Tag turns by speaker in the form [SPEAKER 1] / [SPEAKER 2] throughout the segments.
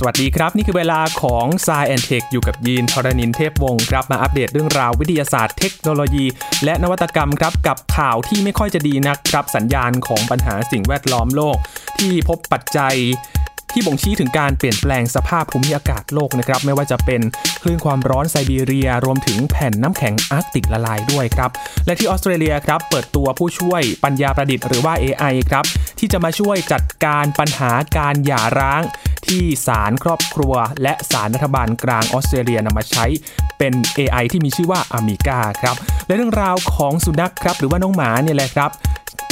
[SPEAKER 1] สวัสดีครับ นี่คือเวลาของ s ซแอนเทคอยู่กับยีนทรณินเทพวงศ์ครับ มาอัปเดตเรื่องราววิทยาศาสตร์เทคโนโลยี และนวัตกรรมครับกับข่าวที่ไม่ค่อยจะดีนักครับสัญญาณของปัญหาสิ่งแวดล้อมโลก ที่พบปัจจัย ที่บ่งชี้ถึงการเปลี่ยนแปลงสภาพภูมิอากาศโลกนะครับ ไม่ว่าจะเป็นคลื่นความร้อนไซบีเรีย รวมถึงแผ่นน้ำแข็งอาร์กติกละลายด้วยครับ และที่ออสเตรเลียครับเปิดตัวผู้ช่วยปัญญาประดิษฐ์หรือว่า AI ครับที่จะมาช่วยจัดการปัญหาการหย่าร้างที่ศาลครอบครัว และศาลรัฐบาลกลางออสเตรเลียนำมาใช้เป็น AI ที่มีชื่อว่าอ m i g a ครับ และเรื่องราวของสุนัขครับ หรือว่าน้องหมาเนี่ยแหละครับ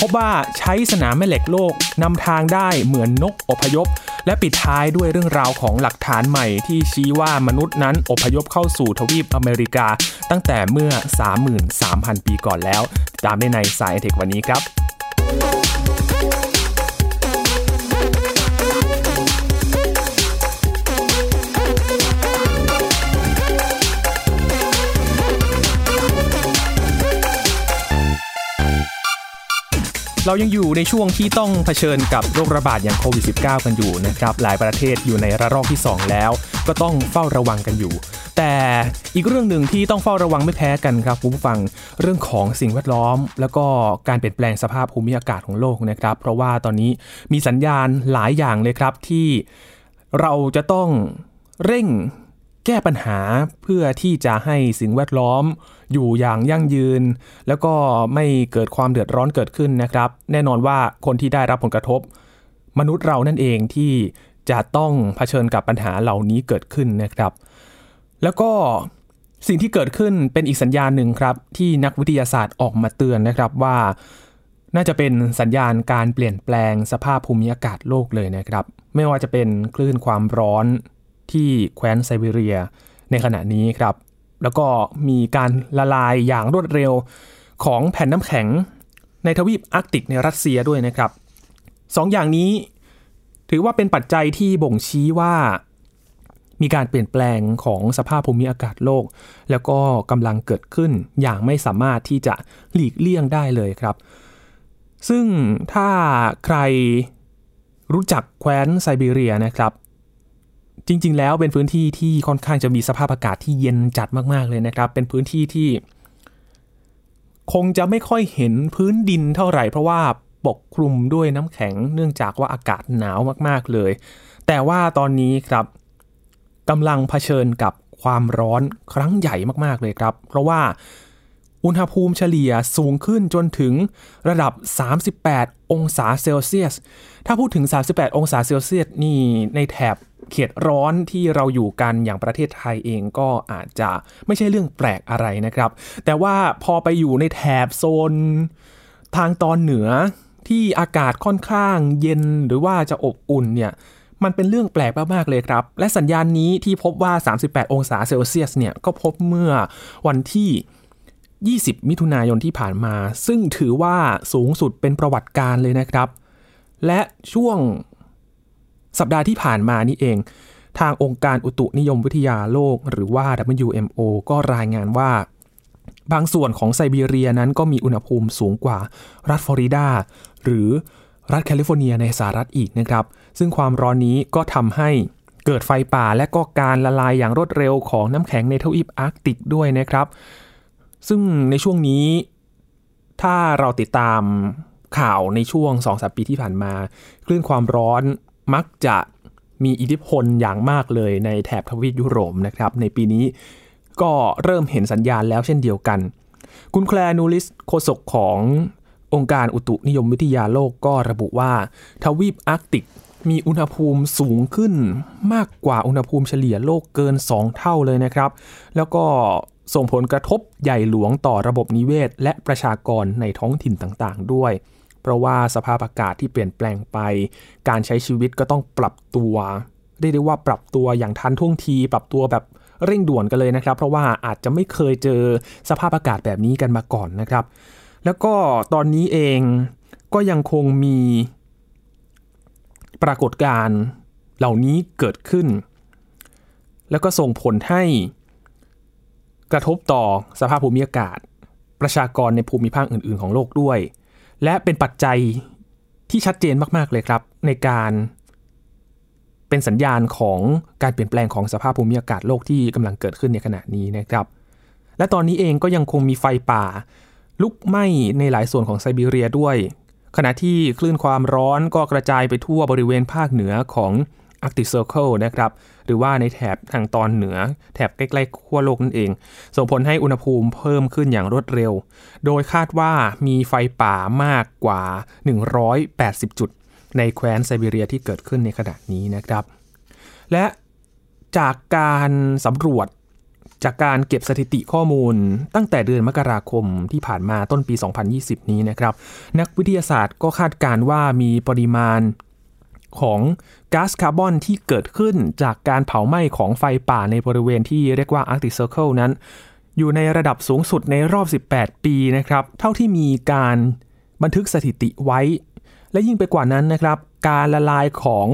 [SPEAKER 1] พบว่าใช้สนามแม่เหล็กโลกนำทางได้เหมือนนกอพยพ และปิดท้ายด้วยเรื่องราวของหลักฐานใหม่ที่ชี้ว่ามนุษย์นั้นอพยพเข้าสู่ทวีปอเมริกา ตั้งแต่เมื่อ 33,000 ปีก่อนแล้ว ตามได้ในสายเทควันนี้ครับ เรายังอยู่ในช่วงที่ต้องเผชิญกับโรคระบาดอย่างโควิด -19 กันอยู่นะครับ หลายประเทศอยู่ในระลอกที่ 2 แล้ว ก็ต้องเฝ้าระวังกันอยู่ แต่อีกเรื่องหนึ่งที่ต้องเฝ้าระวังไม่แพ้กันครับคุณผู้ฟังเรื่องของสิ่งแวดล้อม แล้วก็การเปลี่ยนแปลงสภาพภูมิอากาศของโลกนะครับ เพราะว่าตอนนี้มีสัญญาณหลายอย่างเลยครับที่เราจะต้องเร่งแก้ปัญหาเพื่อที่จะให้สิ่งแวดล้อม อยู่อย่างยั่งยืน แล้วก็ไม่เกิดความเดือดร้อนเกิดขึ้นนะครับ แน่นอนว่าคนที่ได้รับผลกระทบ มนุษย์เรานั่นเองที่จะต้องเผชิญกับปัญหาเหล่านี้เกิดขึ้นนะครับ แล้วก็สิ่งที่เกิดขึ้นเป็นอีกสัญญาณหนึ่งครับ ที่นักวิทยาศาสตร์ออกมาเตือนนะครับว่า น่าจะเป็นสัญญาณการเปลี่ยนแปลงสภาพภูมิอากาศโลกเลยนะครับ ไม่ว่าจะเป็นคลื่นความร้อนที่แคว้นไซบีเรียในขณะนี้ครับ แล้วก็มีการละลายอย่างรวดเร็วของแผ่นน้ำแข็งในทวีปอาร์กติกในรัสเซียด้วยนะครับสองอย่างนี้ถือว่าเป็นปัจจัยที่บ่งชี้ว่า มีการเปลี่ยนแปลงของสภาพภูมิอากาศโลก แล้วก็กำลังเกิดขึ้นอย่างไม่สามารถที่จะหลีกเลี่ยงได้เลยครับ ซึ่งถ้าใครรู้จักแคว้นไซบีเรียนะครับ จริง ๆ แล้วเป็นพื้นที่ที่ค่อนข้างจะมีสภาพอากาศที่เย็นจัดมาก ๆ เลยนะครับ เป็นพื้นที่ที่ คงจะไม่ค่อยเห็นพื้นดินเท่าไหร่ เพราะว่าปกคลุมด้วยน้ำแข็ง เนื่องจากว่าอากาศหนาวมาก ๆ เลย แต่ว่าตอนนี้ครับกำลังเผชิญกับความร้อนครั้งใหญ่มากๆเลยครับ เพราะว่าอุณหภูมิเฉลี่ยสูงขึ้นจนถึงระดับ 38 องศาเซลเซียส ถ้าพูดถึง 38 องศาเซลเซียสนี่ในแถบ เขตร้อนที่เราอยู่กันอย่างประเทศไทยเองก็อาจจะไม่ใช่เรื่องแปลกอะไรนะครับ แต่ว่าพอไปอยู่ในแถบโซนทางตอนเหนือที่อากาศค่อนข้างเย็นหรือว่าจะอบอุ่นเนี่ยมันเป็นเรื่องแปลกมาก ๆ เลยครับ และสัญญาณนี้ที่พบว่า 38 องศาเซลเซียสเนี่ยก็พบเมื่อวันที่ 20 มิถุนายนที่ผ่านมา ซึ่งถือว่าสูงสุดเป็นประวัติการเลยนะครับ และช่วง สัปดาห์ที่ผ่านมานี่เอง ทางองค์การอุตุนิยมวิทยาโลก หรือว่า WMO ก็รายงานว่า บางส่วนของไซบีเรียนั้นก็มีอุณหภูมิสูงกว่ารัฐฟลอริดา หรือรัฐแคลิฟอร์เนียในสหรัฐอีกนะครับ ซึ่งความร้อนนี้ก็ทำให้เกิดไฟป่าและก็การละลายอย่างรวดเร็วของน้ำแข็งในทวีปอาร์กติกด้วยนะครับ ซึ่งในช่วงนี้ ถ้าเราติดตามข่าวในช่วง 2-3 ปีที่ผ่านมา คลื่นความร้อน มักจะมีอิทธิพลอย่างมากเลยในแถบทวีปยุโรปนะครับ ในปีนี้ก็เริ่มเห็นสัญญาณแล้วเช่นเดียวกัน คุณ Clare Nullis โฆษกขององค์การอุตุนิยมวิทยาโลกก็ระบุว่า ทวีปอาร์กติกมีอุณหภูมิสูงขึ้นมากกว่าอุณหภูมิเฉลี่ยโลกเกิน 2 เท่าเลยนะครับ แล้วก็ส่งผลกระทบใหญ่หลวงต่อระบบนิเวศ และประชากรในท้องถิ่นต่างๆ ด้วย เพราะว่าสภาพอากาศที่เปลี่ยนแปลงไป การใช้ชีวิตก็ต้องปรับตัวเรียกได้ว่าปรับตัวอย่างทันท่วงที ปรับตัวแบบเร่งด่วนกันเลยนะครับ เพราะว่าอาจจะไม่เคยเจอสภาพอากาศแบบนี้กันมาก่อนนะครับ แล้วก็ตอนนี้เองก็ยังคงมีปรากฏการณ์เหล่านี้เกิดขึ้น แล้วก็ส่งผลให้กระทบต่อสภาพภูมิอากาศ ประชากรในภูมิภาคอื่น ๆ ของโลกด้วย และเป็นปัจจัยที่ชัดเจนมากๆเลยครับ ในการเป็นสัญญาณของการเปลี่ยนแปลงของสภาพภูมิอากาศโลกที่กำลังเกิดขึ้นในขณะนี้นะครับ และตอนนี้เองก็ยังคงมีไฟป่า ลุกไหม้ในหลายส่วนของไซบีเรียด้วย ขณะที่คลื่นความร้อนก็กระจายไปทั่วบริเวณภาคเหนือของ Arctic Circle นะครับ หรือว่าในแถบทางตอนเหนือ แถบใกล้ๆขั้วโลกนั่นเอง ส่งผลให้อุณหภูมิเพิ่มขึ้นอย่างรวดเร็ว โดยคาดว่ามีไฟป่ามากกว่า 180 จุด ในแคว้นไซบีเรียที่เกิดขึ้นในขณะนี้นะครับ และจากการสำรวจจากการเก็บสถิติข้อมูลตั้งแต่เดือนมกราคมที่ผ่านมาต้นปี 2020 นี้นะครับ นักวิทยาศาสตร์ก็คาดการว่ามีปริมาณ ของก๊าซคาร์บอนที่เกิดขึ้นจากการเผาไหม้ของไฟป่าในบริเวณที่เรียกว่า Arctic Circle นั้น อยู่ในระดับสูงสุดในรอบ 18 ปีนะครับ เท่าที่มีการบันทึกสถิติไว้ และยิ่งไปกว่านั้นนะครับ การละลายของ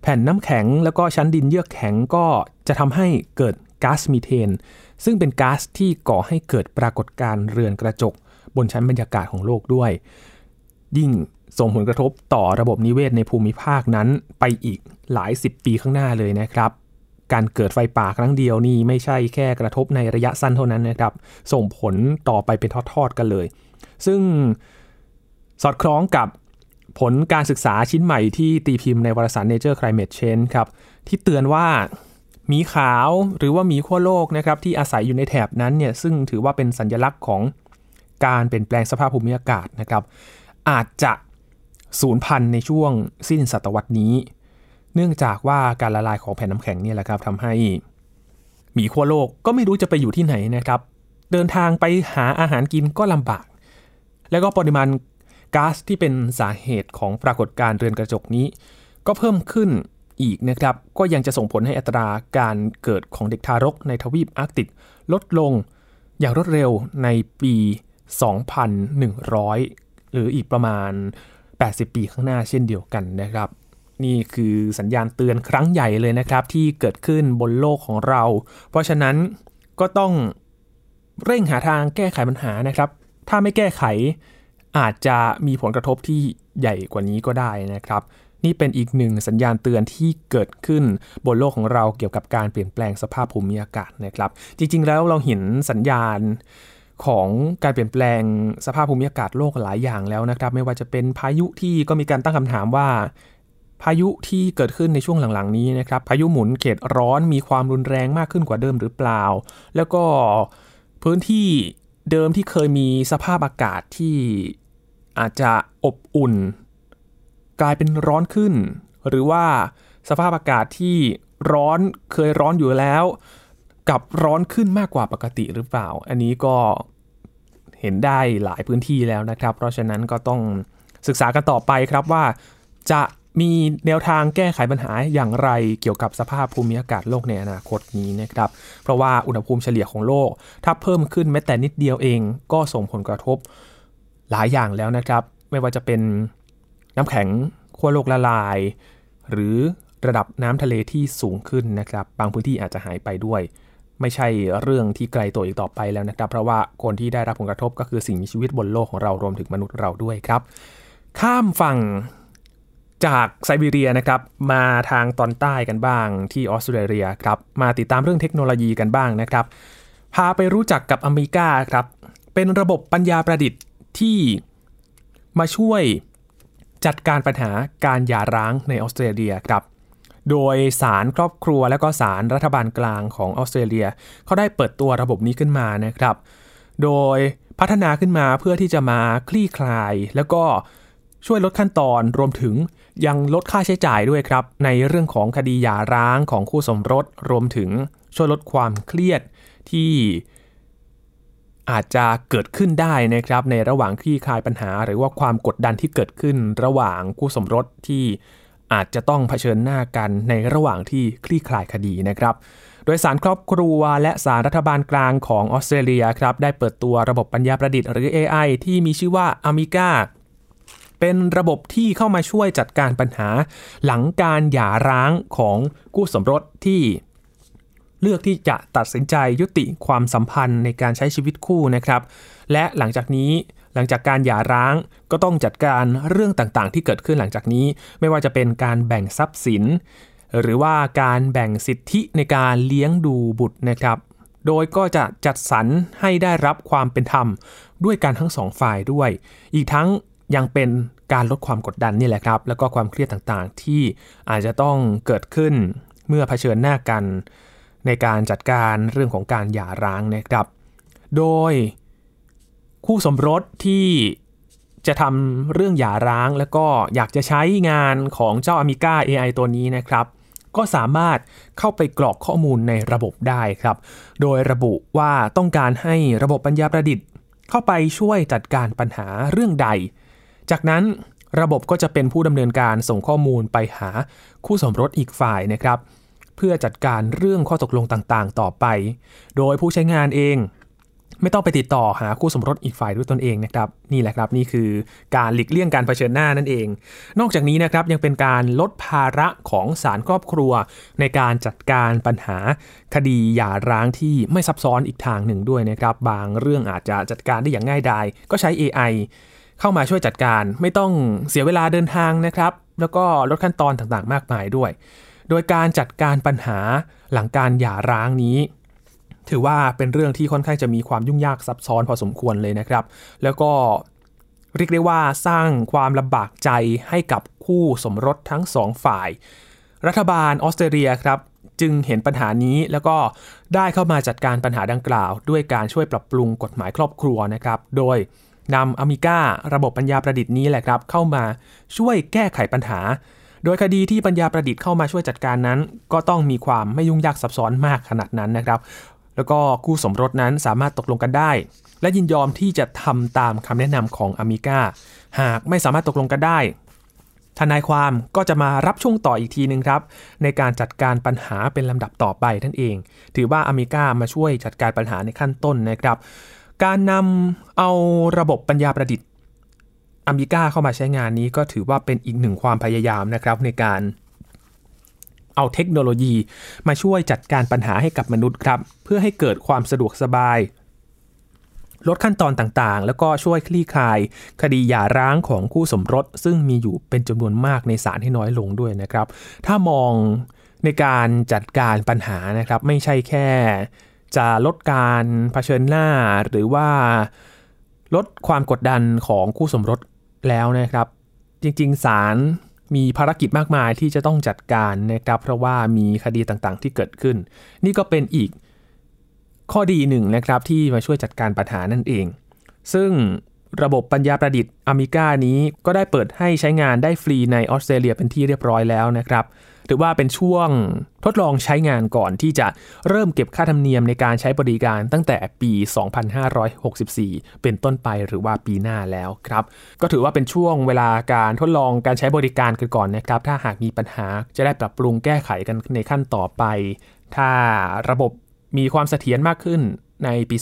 [SPEAKER 1] แผ่นน้ำแข็ง แล้วก็ชั้นดินเยือกแข็งก็จะทำให้เกิดก๊าซมีเทน ซึ่งเป็นก๊าซที่ก่อให้เกิดปรากฏการณ์เรือนกระจก บนชั้นบรรยากาศของโลกด้วย ยิ่ง ส่งผลกระทบต่อระบบนิเวศในภูมิภาคนั้นไปอีกหลายสิบปีข้างหน้าเลยนะครับ การเกิดไฟป่าครั้งเดียวนี่ไม่ใช่แค่กระทบในระยะสั้นเท่านั้นนะครับ ส่งผลต่อไปเป็นทอดๆกันเลย ซึ่งสอดคล้องกับผลการศึกษาชิ้นใหม่ที่ตีพิมพ์ในวารสาร Nature Climate Change ครับ ที่เตือนว่าหมีขาวหรือว่าหมีขั้วโลกนะครับที่อาศัยอยู่ในแถบนั้นเนี่ยซึ่งถือว่าเป็นสัญลักษณ์ของการเปลี่ยนแปลงสภาพภูมิอากาศนะครับ อาจจะ สูญพันธุ์ในช่วงสิ้นศตวรรษนี้ เนื่องจากว่าการละลายของแผ่นน้ำแข็งนี่แหละครับทำให้หมีขั้วโลกก็ไม่รู้จะไปอยู่ที่ไหนนะครับ เดินทางไปหาอาหารกินก็ลำบาก แล้วก็ปริมาณก๊าซที่เป็นสาเหตุของปรากฏการณ์เรือนกระจกนี้ ก็เพิ่มขึ้นอีกนะครับ ก็ยังจะส่งผลให้อัตราการเกิดของเด็กทารกในทวีปอาร์กติกลดลงอย่างรวดเร็วในปี 2100 หรืออีกประมาณ 80 ปีข้างหน้าเช่นเดียวกันนะครับ นี่คือสัญญาณเตือนครั้งใหญ่เลยนะครับ ที่เกิดขึ้นบนโลกของเรา เพราะฉะนั้นก็ต้องเร่งหาทางแก้ไขปัญหานะครับ ถ้าไม่แก้ไขอาจจะมีผลกระทบที่ใหญ่กว่านี้ก็ได้นะครับ นี่เป็นอีกหนึ่งสัญญาณเตือนที่เกิดขึ้นบนโลกของเราเกี่ยวกับการเปลี่ยนแปลงสภาพภูมิอากาศนะครับ จริงๆแล้วเราเห็นสัญญาณ ของการเปลี่ยนแปลงสภาพภูมิอากาศโลกหลายอย่างแล้วนะครับ ไม่ว่าจะเป็นพายุที่ก็มีการตั้งคำถามว่า พายุที่เกิดขึ้นในช่วงหลังๆ นี้นะครับ พายุหมุนเขตร้อนมีความรุนแรงมากขึ้นกว่าเดิมหรือเปล่า แล้วก็พื้นที่เดิมที่เคยมีสภาพอากาศที่อาจจะอบอุ่น กลายเป็นร้อนขึ้น หรือว่าสภาพอากาศที่ร้อนเคยร้อนอยู่แล้ว กับร้อนขึ้นมากกว่าปกติหรือเปล่า อันนี้ก็ เห็นได้หลายพื้นที่แล้วนะครับ เพราะฉะนั้นก็ต้องศึกษากันต่อไปครับว่าจะมีแนวทางแก้ไขปัญหาอย่างไรเกี่ยวกับสภาพภูมิอากาศโลกในอนาคตนี้นะครับ เพราะว่าอุณหภูมิเฉลี่ยของโลก ถ้าเพิ่มขึ้นแม้แต่นิดเดียวเองก็ส่งผลกระทบหลายอย่างแล้วนะครับ ไม่ว่าจะเป็นน้ำแข็งขั้วโลกละลาย หรือระดับน้ำทะเลที่สูงขึ้นนะครับ บางพื้นที่อาจจะหายไปด้วย ไม่ใช่เรื่องที่ไกลตัวอีกต่อไปแล้วนะครับ เพราะว่าคนที่ได้รับผลกระทบก็คือสิ่งมีชีวิตบนโลกของเรารวมถึงมนุษย์เราด้วยครับ ข้ามฝั่งจากไซบีเรียนะครับมาทางตอนใต้กันบ้างที่ออสเตรเลียครับมาติดตามเรื่องเทคโนโลยีกันบ้างนะครับ พาไปรู้จักกับอเมริกาครับ เป็นระบบปัญญาประดิษฐ์ที่มาช่วยจัดการปัญหาการหย่าร้างในออสเตรเลียครับ โดยสารครอบครัวและก็สารรัฐบาลกลางของออสเตรเลียเขาได้เปิดตัวระบบนี้ขึ้นมานะครับ โดยพัฒนาขึ้นมาเพื่อที่จะมาคลี่คลาย แล้วก็ช่วยลดขั้นตอนรวมถึงยังลดค่าใช้จ่ายด้วยครับ ในเรื่องของคดีหย่าร้างของคู่สมรส รวมถึงช่วยลดความเครียดที่อาจจะเกิดขึ้นได้นะครับในระหว่างคลี่คลายปัญหา หรือว่าความกดดันที่เกิดขึ้นระหว่างคู่สมรสที่ อาจจะต้องเผชิญหน้ากันในระหว่างที่คลี่คลายคดีนะครับ โดยสารครอบครัวและสารรัฐบาลกลางของออสเตรเลียครับได้เปิดตัวระบบปัญญาประดิษฐ์หรือ AI ที่มีชื่อว่า Amiga เป็นระบบที่เข้ามาช่วยจัดการปัญหาหลังการหย่าร้างของคู่สมรสที่เลือกที่จะตัดสินใจยุติความสัมพันธ์ในการใช้ชีวิตคู่นะครับ และหลังจากนี้ หลังจากการหย่าร้างก็ต้องจัดการเรื่องต่างๆ ที่เกิดขึ้นหลังจากนี้ ไม่ว่าจะเป็นการแบ่งทรัพย์สิน หรือว่าการแบ่งสิทธิในการเลี้ยงดูบุตรนะครับ โดยก็จะจัดสรรให้ได้รับความเป็นธรรมด้วยการทั้งสองฝ่ายด้วย อีกทั้งยังเป็นการลดความกดดันนี่แหละครับ แล้วก็ความเครียดต่างๆ ที่อาจจะต้องเกิดขึ้นเมื่อเผชิญหน้ากัน ในการจัดการเรื่องของการหย่าร้างนะครับ โดย คู่สมรสที่จะทำเรื่องหย่าร้าง แล้วก็อยากจะใช้งานของเจ้า Amiga AI ตัวนี้นะครับ ก็สามารถเข้าไปกรอกข้อมูลในระบบได้ครับ โดยระบุว่าต้องการให้ระบบปัญญาประดิษฐ์ เข้าไปช่วยจัดการปัญหาเรื่องใด จากนั้นระบบก็จะเป็นผู้ดำเนินการส่งข้อมูลไปหาคู่สมรสอีกฝ่ายนะครับ เพื่อจัดการเรื่องข้อตกลงต่างๆ ต่อไป โดยผู้ใช้งานเอง ไม่ต้องไปติดต่อหาคู่สมรสอีกฝ่ายด้วยตนเองนะครับนี่แหละครับนี่คือการหลีกเลี่ยงการเผชิญหน้านั่นเอง นอกจากนี้นะครับยังเป็นการลดภาระของศาลครอบครัว ในการจัดการปัญหาคดีหย่าร้างที่ไม่ซับซ้อนอีกทางหนึ่งด้วยนะครับ บางเรื่องอาจจะจัดการได้อย่างง่ายดายก็ใช้ AI เข้ามาช่วยจัดการไม่ต้องเสียเวลาเดินทางนะครับ แล้วก็ลดขั้นตอนต่างๆ มากมายด้วย โดยการจัดการปัญหาหลังการหย่าร้างนี้ ถือว่าเป็นเรื่องที่ค่อนข้างจะมีความยุ่งยากซับซ้อนพอสมควรเลยนะครับ แล้วก็เรียกได้ว่าสร้างความลำบากใจให้กับคู่สมรสทั้งสองฝ่าย รัฐบาลออสเตรเลียครับจึงเห็นปัญหานี้แล้วก็ได้เข้ามาจัดการปัญหาดังกล่าว ด้วยการช่วยปรับปรุงกฎหมายครอบครัวนะครับ โดยนำอเมริการะบบปัญญาประดิษฐ์นี้แหละครับ เข้ามาช่วยแก้ไขปัญหา โดยคดีที่ปัญญาประดิษฐ์เข้ามาช่วยจัดการนั้น ก็ต้องมีความไม่ยุ่งยากซับซ้อนมากขนาดนั้นนะครับ แล้วก็คู่สมรสนั้นสามารถตกลงกันได้ และยินยอมที่จะทำตามคำแนะนำของอเมริกาหากไม่สามารถตกลงกันได้ทนายความก็จะมารับช่วงต่ออีกทีนึงครับ ในการจัดการปัญหาเป็นลำดับต่อไปนั่นเอง ถือว่าอเมริกามาช่วยจัดการปัญหาในขั้นต้นนะครับ การนำเอาระบบปัญญาประดิษฐ์อเมริกาเข้ามาใช้งานนี้ก็ถือว่าเป็นอีกหนึ่งความพยายามนะครับในการ เอาเทคโนโลยี มาช่วยจัดการปัญหาให้กับมนุษย์ครับ เพื่อให้เกิดความสะดวกสบาย ลดขั้นตอนต่างๆ แล้วก็ช่วยคลี่คลาย คดีหย่าร้างของคู่สมรส ซึ่งมีอยู่เป็นจำนวนมากในศาลให้น้อยลงด้วยนะครับ ถ้ามองในการจัดการปัญหานะครับ ไม่ใช่แค่ จะลดการเผชิญหน้า หรือว่าลดความกดดันของคู่สมรสแล้วนะครับ จริงๆศาล มีภารกิจมากมายที่จะต้องจัดการนะครับ เพราะว่ามีคดีต่างๆ ที่เกิดขึ้น นี่ก็เป็นอีกข้อดีหนึ่งนะครับที่มาช่วยจัดการปัญหานั่นเอง ซึ่งระบบปัญญาประดิษฐ์อเมริกานี้ก็ได้เปิดให้ใช้งานได้ฟรีในออสเตรเลียเป็นที่เรียบร้อยแล้วนะครับ ถือว่าเป็นช่วงทดลองใช้งานก่อนที่จะเริ่มเก็บค่าธรรมเนียมในการใช้บริการตั้งแต่ปี 2564 เป็นต้นไปหรือว่าปีหน้าแล้วครับ ก็ถือว่าเป็นช่วงเวลาการทดลองการใช้บริการกันก่อนนะครับ ถ้าหากมีปัญหาจะได้ปรับปรุงแก้ไขกันในขั้นต่อไป ถ้าระบบมีความเสถียรมากขึ้นในปี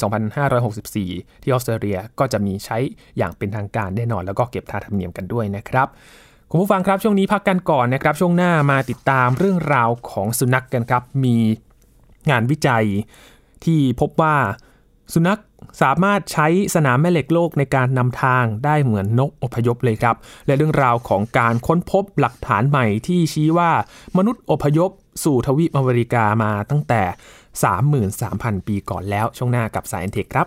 [SPEAKER 1] 2564 ที่ออสเตรเลียก็จะมีใช้อย่างเป็นทางการแน่นอน แล้วก็เก็บค่าธรรมเนียมกันด้วยนะครับ คุณผู้ฟังครับช่วงนี้พักกันก่อนนะครับ ช่วงหน้ามาติดตามเรื่องราวของสุนัขกกันครับ มีงานวิจัยที่พบว่าสุนัขสามารถใช้สนามแม่เหล็กโลกในการนำทางได้เหมือนนกอพยพเลยครับ และเรื่องราวของการค้นพบหลักฐานใหม่ที่ชี้ว่ามนุษย์อพยพสู่ทวีปอเมริกามาตั้งแต่ 33,000 ปีก่อนแล้วช่วงหน้ากับสายเอ็นเทคครับ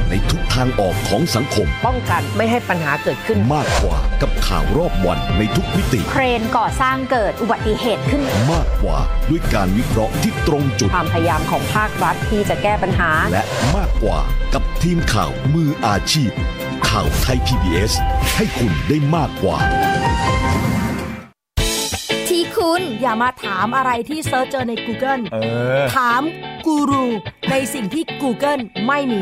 [SPEAKER 2] ในทุกทางออกของสังคม
[SPEAKER 3] ป้องกันไม่ให้ปัญหาเกิดขึ้น
[SPEAKER 2] มากกว่ากับข่าวรอบวันในทุกมิติ
[SPEAKER 4] เครนก่อสร้างเกิดอุบัติเหตุขึ้น
[SPEAKER 2] มากกว่าด้วยการวิเคราะห์ที่ตรงจุด
[SPEAKER 3] ความพยายามของภาครัฐที่จะแก้ปัญหา
[SPEAKER 2] และมากกว่ากับทีมข่าวมืออาชีพ ข่าวไทย PBS ให้คุณได้มากกว่า
[SPEAKER 5] ที่คุณ
[SPEAKER 6] อย่ามาถามอะไรที่ search เจอใน Google
[SPEAKER 7] เออ
[SPEAKER 6] ถามกูรูในสิ่งที่ Google ไม่มี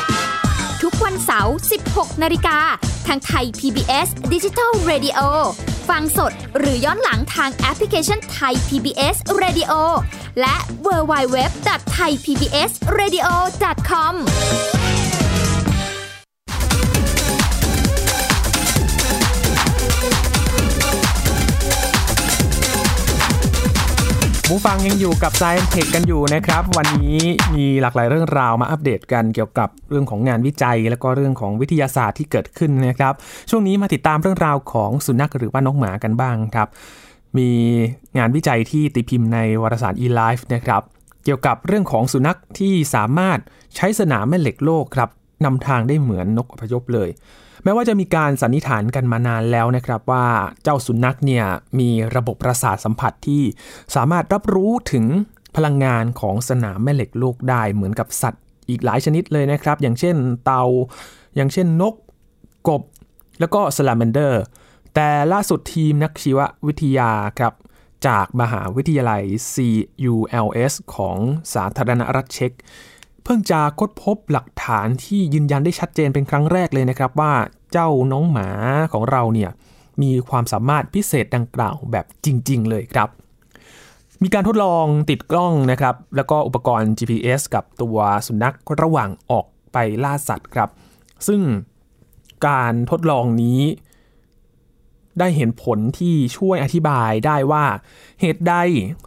[SPEAKER 5] ก วันเสาร์ 16 นาฬิกา ทางไทย PBS Digital Radio ฟังสดหรือย้อนหลังทางแอปพลิเคชันไทย PBS Radio และ w w w t h a i PBS Radio com
[SPEAKER 1] ผู้ฟังยังอยู่กับ Science Tech กันอยู่นะครับ วันนี้มีหลากหลายเรื่องราวมาอัปเดตกันเกี่ยวกับเรื่องของงานวิจัย แล้วก็เรื่องของวิทยาศาสตร์ที่เกิดขึ้นนะครับ ช่วงนี้มาติดตามเรื่องราวของสุนัขหรือว่าน้องหมากันบ้างครับ มีงานวิจัยที่ตีพิมพ์ในวารสาร eLife นะครับ เกี่ยวกับเรื่องของสุนัขที่สามารถใช้สนามแม่เหล็กโลกครับนำทางได้เหมือนนกอพยพเลย แม้ว่าจะมีการสันนิษฐานกันมานานแล้วนะครับว่าเจ้าสุนัขเนี่ยมีระบบประสาทสัมผัสที่สามารถรับรู้ถึงพลังงานของสนามแม่เหล็กโลกได้เหมือนกับสัตว์อีกหลายชนิดเลยนะครับ อย่างเช่นเต่า อย่างเช่นนก กบ แล้วก็ซาลาแมนเดอร์ แต่ล่าสุดทีมนักชีววิทยาครับจากมหาวิทยาลัย CULS ของสาธารณรัฐเช็กเพิ่งจะค้นพบหลักฐานที่ยืนยันได้ชัดเจนเป็นครั้งแรกเลยนะครับว่า เจ้าน้องหมาของเราเนี่ยมีความสามารถพิเศษดังกล่าวแบบจริง ๆ เลยครับ มีการทดลองติดกล้องนะครับ แล้วก็อุปกรณ์ GPS กับตัวสุนัขระหว่างออกไปล่าสัตว์ครับ ซึ่งการทดลองนี้ ได้เห็นผลที่ช่วยอธิบายได้ว่า เหตุใด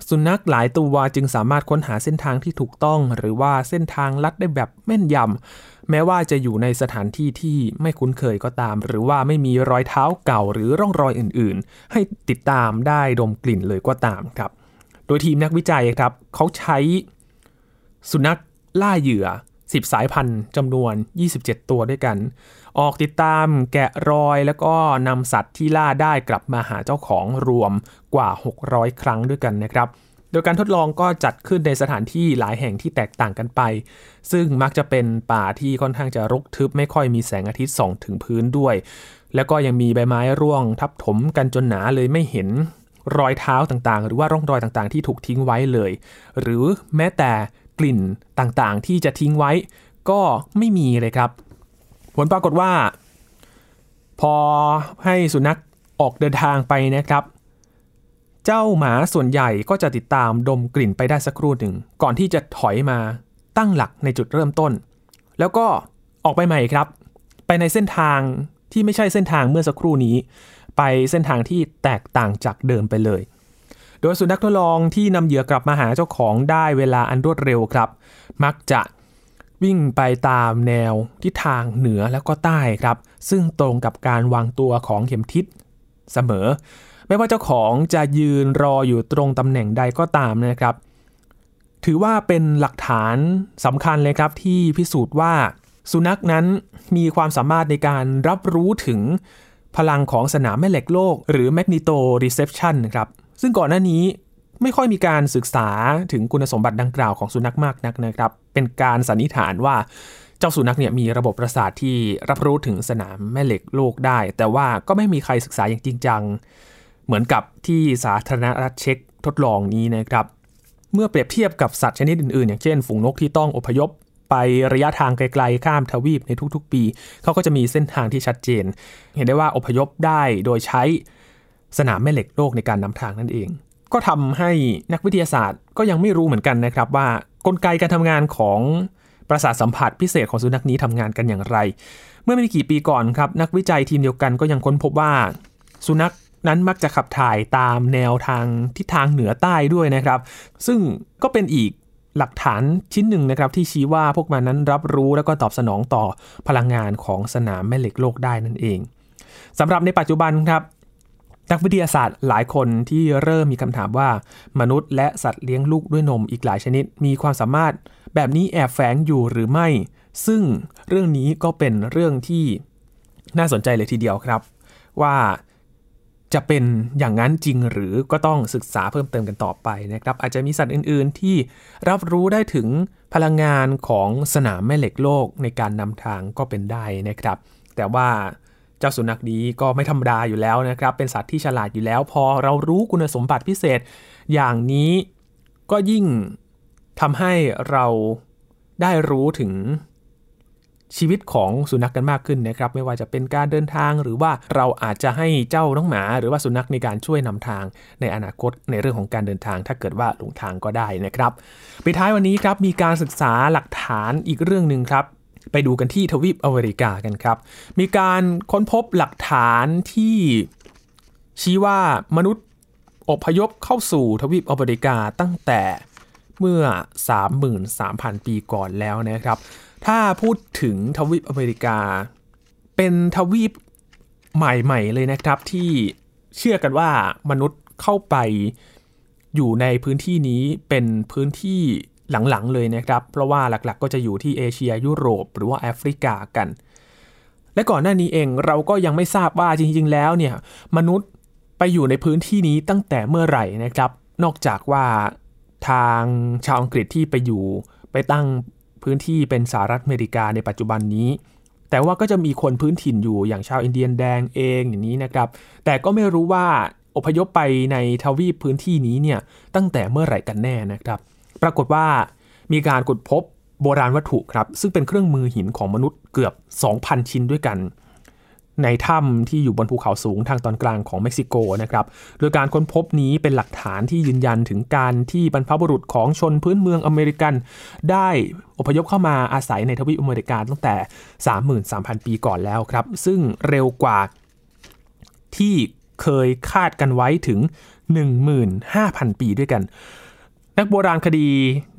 [SPEAKER 1] สุนัขหลายตัวจึงสามารถค้นหาเส้นทางที่ถูกต้อง หรือว่าเส้นทางลัดได้แบบแม่นยำแม้ว่าจะอยู่ในสถานที่ที่ไม่คุ้นเคยก็ตาม หรือว่าไม่มีรอยเท้าเก่าหรือร่องรอยอื่น ๆ ให้ติดตามได้ดมกลิ่นเลยก็ตามครับ โดยทีมนักวิจัยครับเขาใช้สุนัขล่าเหยื่อ 10 สายพันธุ์จำนวน 27 ตัวด้วยกัน ออกติดตามแกะรอยแล้วก็นำสัตว์ที่ล่าได้กลับมาหาเจ้าของรวมกว่า 600 ครั้งด้วยกันนะครับ โดยการทดลองก็จัดขึ้นในสถานที่หลายแห่งที่แตกต่างกันไป ซึ่งมักจะเป็นป่าที่ค่อนข้างจะรกทึบไม่ค่อยมีแสงอาทิตย์ส่องถึงพื้นด้วย แล้วก็ยังมีใบไม้ร่วงทับถมกันจนหนาเลยไม่เห็นรอยเท้าต่างๆ หรือว่าร่องรอยต่างๆ ที่ถูกทิ้งไว้เลย หรือแม้แต่กลิ่นต่างๆ ที่จะทิ้งไว้ ก็ไม่มีเลยครับ ผลปรากฏว่า พอให้สุนัขออกเดินทางไปนะครับ เจ้าหมาส่วนใหญ่ก็จะติดตามดมกลิ่นไปได้สักครู่หนึ่ง ก่อนที่จะถอยมาตั้งหลักในจุดเริ่มต้น แล้วก็ออกไปใหม่ครับ ไปในเส้นทางที่ไม่ใช่เส้นทางเมื่อสักครู่นี้ ไปเส้นทางที่แตกต่างจากเดิมไปเลย โดยสุนัขทดลองที่นำเหยื่อกลับมาหาเจ้าของได้เวลาอันรวดเร็วครับ มักจะ วิ่งไปตามแนวทิศทางเหนือแล้วก็ใต้ครับ ซึ่งตรงกับการวางตัวของเข็มทิศเสมอ ไม่ว่าเจ้าของจะยืนรออยู่ตรงตำแหน่งใดก็ตามนะครับ ถือว่าเป็นหลักฐานสำคัญเลยครับที่พิสูจน์ว่าสุนัขนั้นมีความสามารถในการรับรู้ถึงพลังของสนามแม่เหล็กโลก หรือ magneto reception นครับซึ่งก่อนหน้านี้ ไม่ค่อยมีการศึกษาถึงคุณสมบัติดังกล่าวของสุนัขมากนักนะครับ เป็นการสันนิษฐานว่าเจ้าสุนัขเนี่ยมีระบบประสาทที่รับรู้ถึงสนามแม่เหล็กโลกได้ แต่ว่าก็ไม่มีใครศึกษาอย่างจริงจัง เหมือนกับที่สาธารณรัฐเช็กทดลองนี้นะครับ เมื่อเปรียบเทียบกับสัตว์ชนิดอื่นๆ อย่างเช่น ฝูงนกที่ต้องอพยพไประยะทางไกลๆ ข้ามทวีปในทุกๆ ปี เขาก็จะมีเส้นทางที่ชัดเจน เห็นได้ว่าอพยพได้โดยใช้สนามแม่เหล็กโลกในการนำทางนั่นเอง ก็ทำให้นักวิทยาศาสตร์ก็ยังไม่รู้เหมือนกันนะครับ ว่ากลไกการทำงานของประสาทสัมผัสพิเศษของสุนัขนี้ทำงานกันอย่างไร เมื่อไม่กี่ปีก่อนครับ นักวิจัยทีมเดียวกันก็ยังค้นพบว่า สุนัขนั้นมักจะขับถ่ายตามแนวทางทิศทางเหนือใต้ด้วยนะครับ ซึ่งก็เป็นอีกหลักฐานชิ้นหนึ่งนะครับ ที่ชี้ว่าพวกมันนั้นรับรู้แล้วก็ตอบสนองต่อพลังงานของสนามแม่เหล็กโลกได้นั่นเองสำหรับในปัจจุบันครับ นักวิทยาศาสตร์หลายคนที่เริ่มมีคำถามว่า มนุษย์และสัตว์เลี้ยงลูกด้วยนมอีกหลายชนิด มีความสามารถแบบนี้แอบแฝงอยู่หรือไม่ ซึ่งเรื่องนี้ก็เป็นเรื่องที่น่าสนใจเลยทีเดียวครับ ว่าจะเป็นอย่างนั้นจริงหรือก็ต้องศึกษาเพิ่มเติมกันต่อไปนะครับ อาจจะมีสัตว์อื่น ๆ ที่รับรู้ได้ถึงพลังงานของสนามแม่เหล็กโลกในการนำทางก็เป็นได้นะครับ แต่ว่า เจ้าสุนัขนี้ก็ไม่ธรรมดาอยู่แล้วนะครับ เป็นสัตว์ที่ฉลาดอยู่แล้ว พอเรารู้คุณสมบัติพิเศษ อย่างนี้ก็ยิ่งทำให้เราได้รู้ถึงชีวิตของสุนัขกกันมากขึ้นนะครับ ไม่ว่าจะเป็นการเดินทางหรือว่าเราอาจจะให้เจ้าน้องหมา หรือว่าสุนัขในการช่วยนำทางในอนาคตในเรื่องของการเดินทาง ถ้าเกิดว่าหลงทางก็ได้นะครับปิดท้ายวันนี้ครับมีการศึกษาหลักฐานอีกเรื่องหนึ่งครับ ไปดูกันที่ทวีปอเมริกากันครับ มีการค้นพบหลักฐานที่ชี้ว่ามนุษย์อพยพเข้าสู่ทวีปอเมริกาตั้งแต่เมื่อ 33,000 ปีก่อนแล้วนะครับ ถ้าพูดถึงทวีปอเมริกา เป็นทวีปใหม่ๆเลยนะครับที่เชื่อกันว่ามนุษย์เข้าไปอยู่ในพื้นที่นี้เป็นพื้นที่ หลังๆเลยนะครับ เพราะว่าหลักๆ ก็จะอยู่ที่เอเชียยุโรป หรือว่าแอฟริกากัน และก่อนหน้านี้เองเราก็ยังไม่ทราบว่าจริง ๆ แล้วเนี่ยมนุษย์ไปอยู่ในพื้นที่นี้ตั้งแต่เมื่อไหร่นะครับ นอกจากว่าทางชาวอังกฤษที่ไปอยู่ไปตั้งพื้นที่เป็นสหรัฐอเมริกาในปัจจุบันนี้ แต่ว่าก็จะมีคนพื้นถิ่นอยู่อย่างชาวอินเดียนแดงเองอย่างนี้นะครับ แต่ก็ไม่รู้ว่าอพยพไปในทวีปพื้นที่นี้เนี่ยตั้งแต่เมื่อไหร่กันแน่นะครับ ปรากฏว่ามีการขุดพบโบราณวัตถุครับ ซึ่งเป็นเครื่องมือหินของมนุษย์เกือบ 2,000 ชิ้นด้วยกัน ในถ้ำที่อยู่บนภูเขาสูงทางตอนกลางของเม็กซิโกนะครับโดยการค้นพบนี้เป็นหลักฐานที่ยืนยันถึงการที่บรรพบุรุษของชนพื้นเมืองอเมริกัน ได้อพยพเข้ามาอาศัยในทวีปอเมริกาตั้งแต่ 33,000 ปีก่อนแล้วครับ ซึ่งเร็วกว่าที่เคยคาดกันไว้ถึง 15,000 ปีด้วยกัน นักโบราณคดี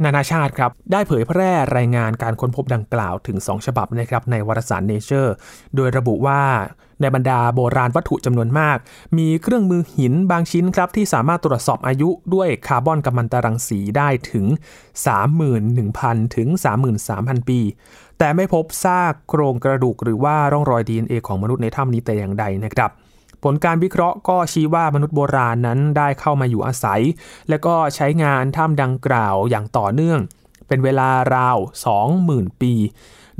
[SPEAKER 1] นานาชาติครับได้เผยแพร่รายงานการค้นพบดังกล่าวถึง 2 ฉบับนะครับในวารสาร Nature โดยระบุว่าในบรรดาโบราณวัตถุจำนวนมาก มีเครื่องมือหินบางชิ้นครับที่สามารถตรวจสอบอายุด้วยคาร์บอนกัมมันตรังสีได้ถึง 31,000 ถึง 33,000 ปี แต่ไม่พบซากโครงกระดูกหรือว่าร่องรอย DNA ของมนุษย์ในถ้ำนี้แต่อย่างใดนะครับ ผลการวิเคราะห์ก็ชี้ว่ามนุษย์โบราณนั้นได้เข้ามาอยู่อาศัย และก็ใช้งานถ้ำดังกล่าวอย่างต่อเนื่อง เป็นเวลาราว 20,000 ปี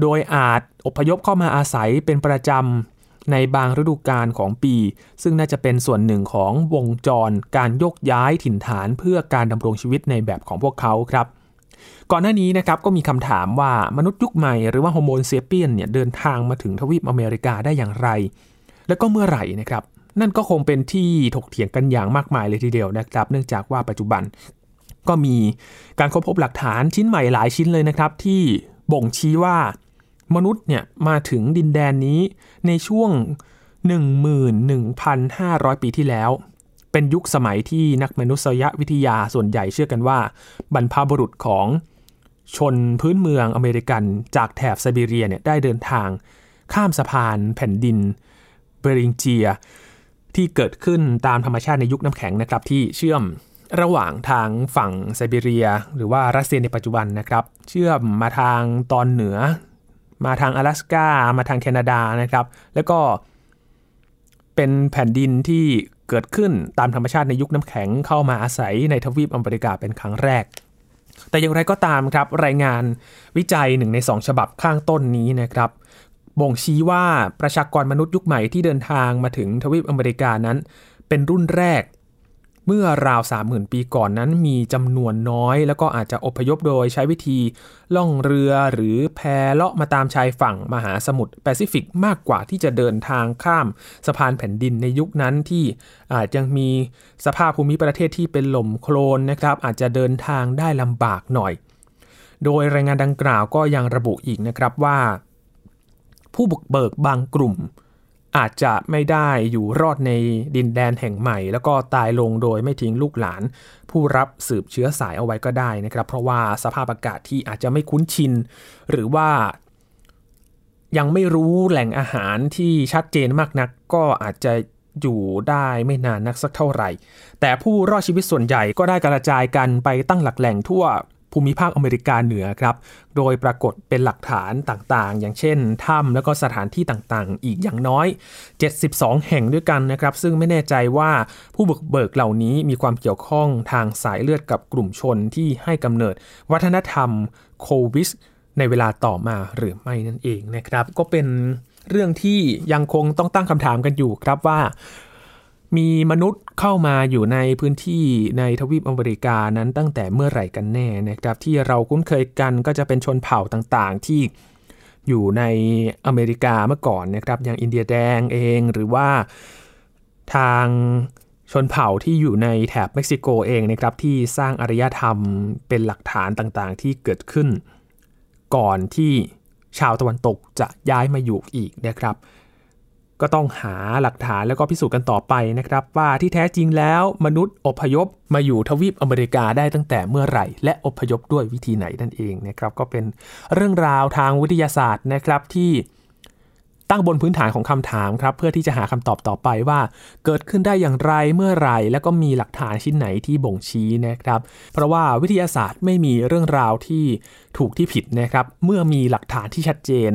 [SPEAKER 1] โดยอาจอพยพเข้ามาอาศัยเป็นประจำในบางฤดูกาลของปี ซึ่งน่าจะเป็นส่วนหนึ่งของวงจรการยกย้ายถิ่นฐานเพื่อการดำรงชีวิตในแบบของพวกเขาครับก่อนหน้านี้นะครับก็มีคำถามว่ามนุษย์ยุคใหม่หรือว่าโฮโมนเซเปียนเนี่ยเดินทางมาถึงทวีปอเมริกาได้อย่างไร และก็เมื่อไหร่นะครับ นั่นก็คงเป็นที่ถกเถียงกันอย่างมากมายเลยทีเดียวนะครับ เนื่องจากว่าปัจจุบันก็มีการค้นพบหลักฐานชิ้นใหม่หลายชิ้นเลยนะครับ ที่บ่งชี้ว่ามนุษย์เนี่ยมาถึงดินแดนนี้ในช่วง 11,500 ปีที่แล้ว เป็นยุคสมัยที่นักมนุษยวิทยาส่วนใหญ่เชื่อกันว่า บรรพบุรุษของชนพื้นเมืองอเมริกันจากแถบไซบีเรียเนี่ยได้เดินทางข้ามสะพานแผ่นดินเบริงเจีย ที่เกิดขึ้นตามธรรมชาติในยุคน้ำแข็งนะครับ ที่เชื่อมระหว่างทางฝั่งไซบีเรีย หรือว่ารัสเซียในปัจจุบันนะครับ เชื่อมมาทางตอนเหนือ มาทาง阿拉สกามาทางแคนาดานะครับ แล้วก็เป็นแผ่นดินที่เกิดขึ้นตามธรรมชาติในยุคน้ำแข็งเข้ามาอาศัยในทวีปอเมริกาเป็นครั้งแรก แต่อย่างไรก็ตามครับรายงานวิจัยหนึ่งในสองฉบับข้างต้นนี้นะครับ บ่งชี้ว่าประชากรมนุษย์ยุคใหม่ที่เดินทางมาถึงทวีปอเมริกานั้น เป็นรุ่นแรก เมื่อราว 30,000 ปีก่อนนั้นมีจำนวนน้อย แล้วก็อาจจะอพยพโดยใช้วิธีล่องเรือหรือแพเลาะมาตามชายฝั่งมหาสมุทรแปซิฟิกมากกว่าที่จะเดินทางข้ามสะพานแผ่นดินในยุคนั้นที่อาจยังมีสภาพภูมิประเทศที่เป็นหล่มโคลนนะครับ อาจจะเดินทางได้ลำบากหน่อย โดยรายงานดังกล่าวก็ยังระบุอีกนะครับว่า ผู้บุกเบิกบางกลุ่ม อาจจะไม่ได้อยู่รอดในดินแดนแห่งใหม่ แล้วก็ตายลงโดยไม่ทิ้งลูกหลาน ผู้รับสืบเชื้อสายเอาไว้ก็ได้นะครับ เพราะว่าสภาพอากาศที่อาจจะไม่คุ้นชิน หรือว่ายังไม่รู้แหล่งอาหารที่ชัดเจนมากนัก ก็อาจจะอยู่ได้ไม่นานนักสักเท่าไหร่ แต่ผู้รอดชีวิตส่วนใหญ่ก็ได้กระจายกันไปตั้งหลักแหล่งทั่ว ภูมิภาคอเมริกาเหนือครับ โดยปรากฏเป็นหลักฐานต่างๆ อย่างเช่นถ้ำแล้วก็สถานที่ต่างๆ อีกอย่างน้อย 72 แห่งด้วยกันนะครับ ซึ่งไม่แน่ใจว่าผู้บุกเบิกเหล่านี้มีความเกี่ยวข้องทางสายเลือดกับกลุ่มชนที่ให้กำเนิด วัฒนธรรมโควิสในเวลาต่อมาหรือไม่นั่นเองนะครับ ก็เป็นเรื่องที่ยังคงต้องตั้งคำถามกันอยู่ครับว่า มีมนุษย์เข้ามาอยู่ในพื้นที่ในทวีปอเมริกานั้นตั้งแต่เมื่อไหร่กันแน่นะครับ ที่เราคุ้นเคยกันก็จะเป็นชนเผ่าต่างๆ ที่อยู่ในอเมริกาเมื่อก่อนนะครับ อย่างอินเดียแดงเองหรือว่าทางชนเผ่าที่อยู่ในแถบเม็กซิโกเองนะครับ ที่สร้างอารยธรรมเป็นหลักฐานต่างๆ ที่เกิดขึ้น ก่อนที่ชาวตะวันตกจะย้ายมาอยู่อีกนะครับ ก็ต้องหาหลักฐานแล้วก็พิสูจน์กันต่อไปนะครับ ว่าที่แท้จริงแล้วมนุษย์อพยพมาอยู่ทวีปอเมริกาได้ตั้งแต่เมื่อไหร่ และอพยพด้วยวิธีไหนนั่นเองนะครับ ก็เป็นเรื่องราวทางวิทยาศาสตร์นะครับที่ ตั้งบนพื้นฐานของคำถามครับเพื่อที่จะหาคำตอบต่อไปว่า เกิดขึ้นได้อย่างไรเมื่อไรแล้วก็มีหลักฐานชิ้นไหนที่บ่งชี้นะครับ เพราะว่าวิทยาศาสตร์ไม่มีเรื่องราวที่ถูกที่ผิดนะครับ เมื่อมีหลักฐานที่ชัดเจน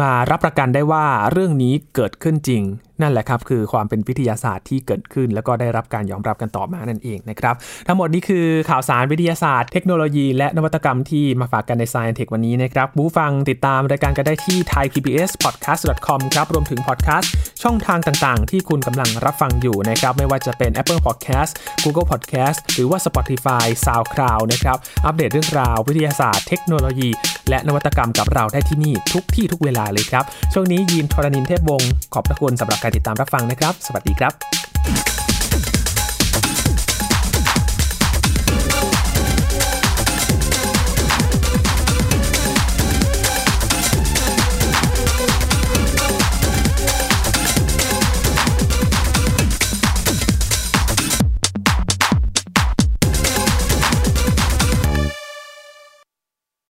[SPEAKER 1] มารับประกันได้ว่าเรื่องนี้เกิดขึ้นจริง นั่นแหละครับคือความเป็นวิทยาศาสตร์ที่เกิดขึ้น แล้วก็ได้รับการยอมรับกันต่อมานั่นเองนะครับทั้งหมดนี้คือข่าวสารวิทยาศาสตร์เทคโนโลยีและนวัตกรรมที่มาฝากกันใน Science Tech วันนี้นะครับผู้ฟังติดตามรายการกันได้ที่ thaipbspodcast.com ครับรวมถึงพอดแคสต์ช่องทางต่างๆ ที่คุณกำลังรับฟังอยู่นะครับไม่ว่าจะเป็น Apple Podcast Google Podcast หรือว่า Spotify SoundCloud นะครับอัปเดตเรื่องราววิทยาศาสตร์เทคโนโลยี และนวัตกรรมกับเราได้ที่นี่ทุกที่ทุกเวลาเลยครับช่วงนี้ยีนทรณินเทพวงศ์ขอบพระคุณสำหรับการติดตามรับฟังนะครับ สวัสดีครับ